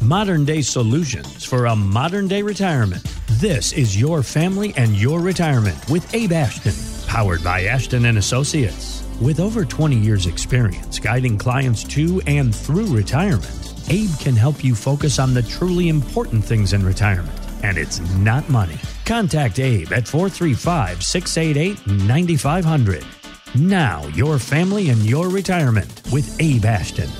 modern day solutions for a modern day retirement. This is your family and your retirement with Abe Ashton, powered by Ashton and Associates. With over 20 years experience guiding clients to and through retirement, Abe can help you focus on the truly important things in retirement, and it's not money. Contact Abe at 435 688 9500. Now, your family and your retirement with Abe Ashton.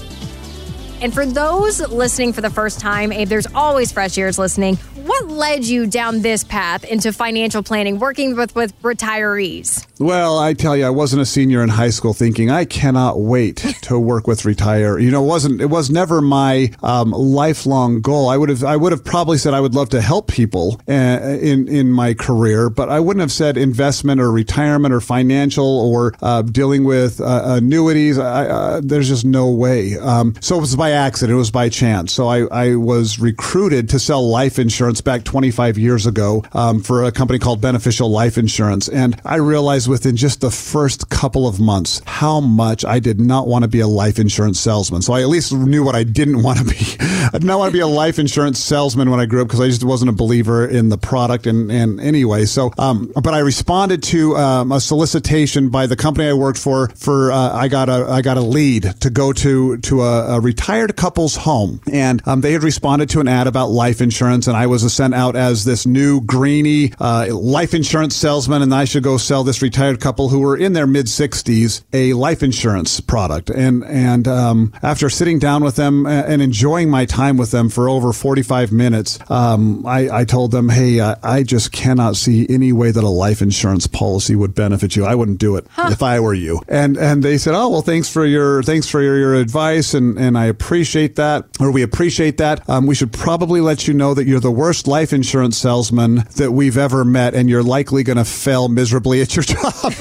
And for those listening for the first time, Abe, there's always fresh ears listening. What led you down this path into financial planning, working with, with retirees? Well, I tell you, I wasn't a senior in high school thinking I cannot wait to work with retire. You know, it wasn't it was never my um, lifelong goal. I would have I would have probably said I would love to help people uh, in in my career, but I wouldn't have said investment or retirement or financial or uh, dealing with uh, annuities. I, uh, there's just no way. Um, so it was by accident. It was by chance. So I, I was recruited to sell life insurance back 25 years ago um, for a company called Beneficial Life Insurance, and I realized within just the first couple of months how much I did not want to be a life insurance salesman. So I at least knew what I didn't want to be. I did not want to be a life insurance salesman when I grew up because I just wasn't a believer in the product. And, and anyway, so, um, but I responded to um, a solicitation by the company I worked for, for, uh, I got a, I got a lead to go to, to a, a retired couple's home. And um, they had responded to an ad about life insurance. And I was sent out as this new greeny uh, life insurance salesman. And I should go sell this retired couple who were in their mid 60s a life insurance product. And and um, after sitting down with them and enjoying my time with them for over 45 minutes, um, I, I, told them, hey, I, I, just cannot see any way that a life insurance policy would benefit you. I wouldn't do it huh. if I were you. And and they said, oh well, thanks for your thanks for your, your advice, and and I appreciate that, or we appreciate that. Um, we should probably let you know that you're the worst life insurance salesman that we've ever met, and you're likely going to fail miserably at your job.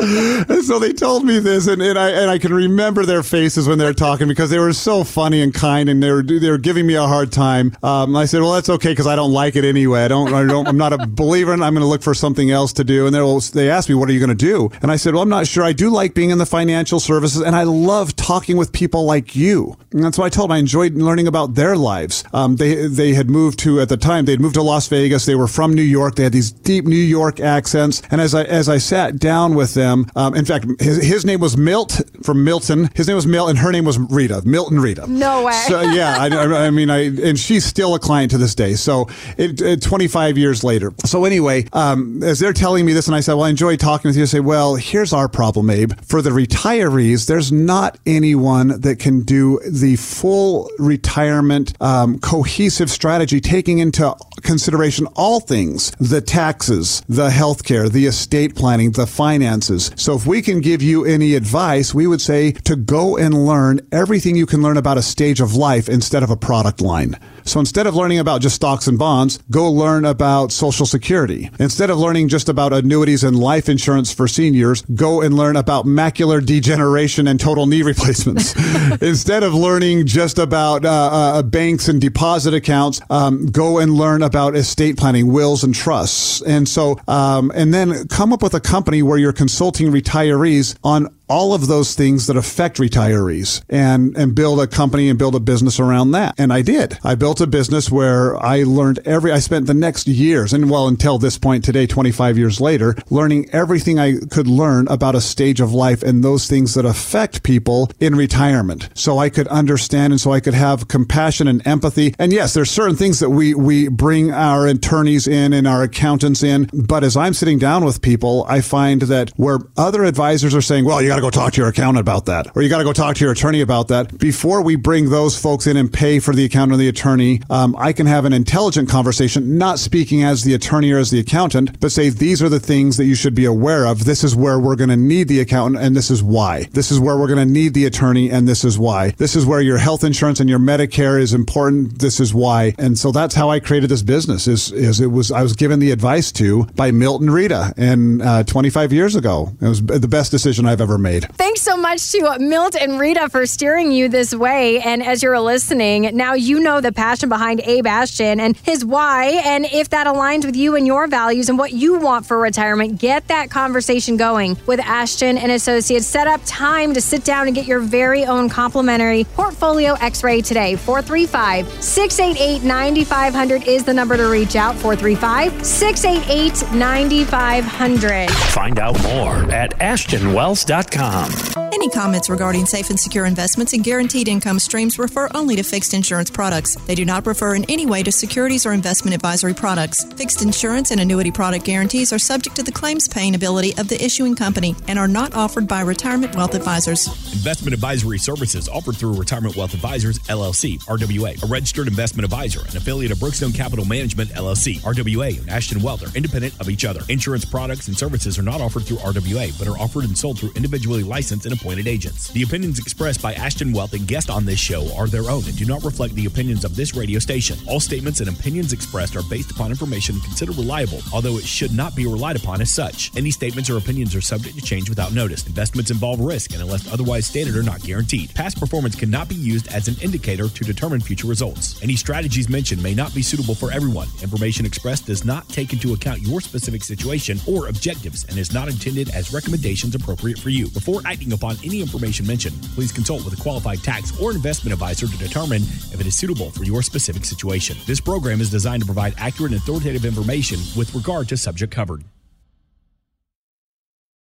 and so they told me this, and, and I and I can remember their faces when they were talking because they were so funny and kind, and they were they were giving me a hard time. Um, I said, "Well, that's okay because I don't like it anyway. I don't, I don't I'm not a believer, and I'm going to look for something else to do." And they they asked me, "What are you going to do?" And I said, "Well, I'm not sure. I do like being in the financial services, and I love talking with people like you." And that's why I told them I enjoyed learning about their lives. Um, they they had moved to at the time they'd moved to Las Vegas. They were from New York. They had these deep New York accents, and as I as I sat down with them. Um, in fact, his, his, name was Milt from Milton. His name was Milt, and her name was Rita, Milton Rita. No way. So yeah, I, I, mean, I and she's still a client to this day. So it, it 25 years later. So anyway, um, as they're telling me this, and I said, "Well, I enjoy talking with you." I say, "Well, here's our problem, Abe. For the retirees, there's not anyone that can do the full retirement um, cohesive strategy, taking into consideration all things: the taxes, the health care, the estate planning, the finances. So if we can give you any advice, we would say to go and learn everything you can learn about a stage of life instead of a product line. So instead of learning about just stocks and bonds, go learn about Social Security. Instead of learning just about annuities and life insurance for seniors, go and learn about macular degeneration and total knee replacements. Instead of learning just about uh, uh, banks and deposit accounts, um, go and learn about estate planning, wills and trusts. And so, um, and then come up with a company where you're consulting retirees on all of those things that affect retirees and, and build a company and build a business around that. And I did. I built a business where I learned every, I spent the next years and well, until this point today, 25 years later, learning everything I could learn about a stage of life and those things that affect people in retirement. So I could understand and so I could have compassion and empathy. And yes, there's certain things that we, we bring our attorneys in and our accountants in. But as I'm sitting down with people, I find that where other advisors are saying, well, you got to go talk to your accountant about that, or you got to go talk to your attorney about that. Before we bring those folks in and pay for the accountant or the attorney, um, I can have an intelligent conversation, not speaking as the attorney or as the accountant, but say these are the things that you should be aware of. This is where we're going to need the accountant, and this is why. This is where we're going to need the attorney, and this is why. This is where your health insurance and your Medicare is important. This is why. And so that's how I created this business. Is is it was I was given the advice to by Milton Rita, and uh, 25 years ago. It was the best decision I've ever made made. Thanks so much to Milt and Rita for steering you this way. And as you're listening, now you know the passion behind Abe Ashton and his why. And if that aligns with you and your values and what you want for retirement, get that conversation going with Ashton and Associates. Set up time to sit down and get your very own complimentary portfolio x ray today. 435 688 9500 is the number to reach out. 435 688 9500. Find out more at ashtonwealth.com. Any comments regarding safe and secure investments and guaranteed income streams refer only to fixed insurance products. They do not refer in any way to securities or investment advisory products. Fixed insurance and annuity product guarantees are subject to the claims paying ability of the issuing company and are not offered by Retirement Wealth Advisors. Investment advisory services offered through Retirement Wealth Advisors, LLC, RWA, a registered investment advisor, an affiliate of Brookstone Capital Management, LLC. RWA and Ashton Wealth are independent of each other. Insurance products and services are not offered through RWA, but are offered and sold through individually licensed and appointed agents. The opinions expressed by Ashton Wealth and guests on this show are their own and do not reflect the opinions of this radio station. All statements and opinions expressed are based upon information considered reliable, although it should not be relied upon as such. Any statements or opinions are subject to change without notice. Investments involve risk and unless otherwise stated are not guaranteed. Past performance cannot be used as an indicator to determine future results. Any strategies mentioned may not be suitable for everyone. Information expressed does not take into account your specific situation or objectives and is not intended as recommendations appropriate for you. Before acting upon any information mentioned, please consult with a qualified tax or investment advisor to determine if it is suitable for your specific situation. This program is designed to provide accurate and authoritative information with regard to subject covered.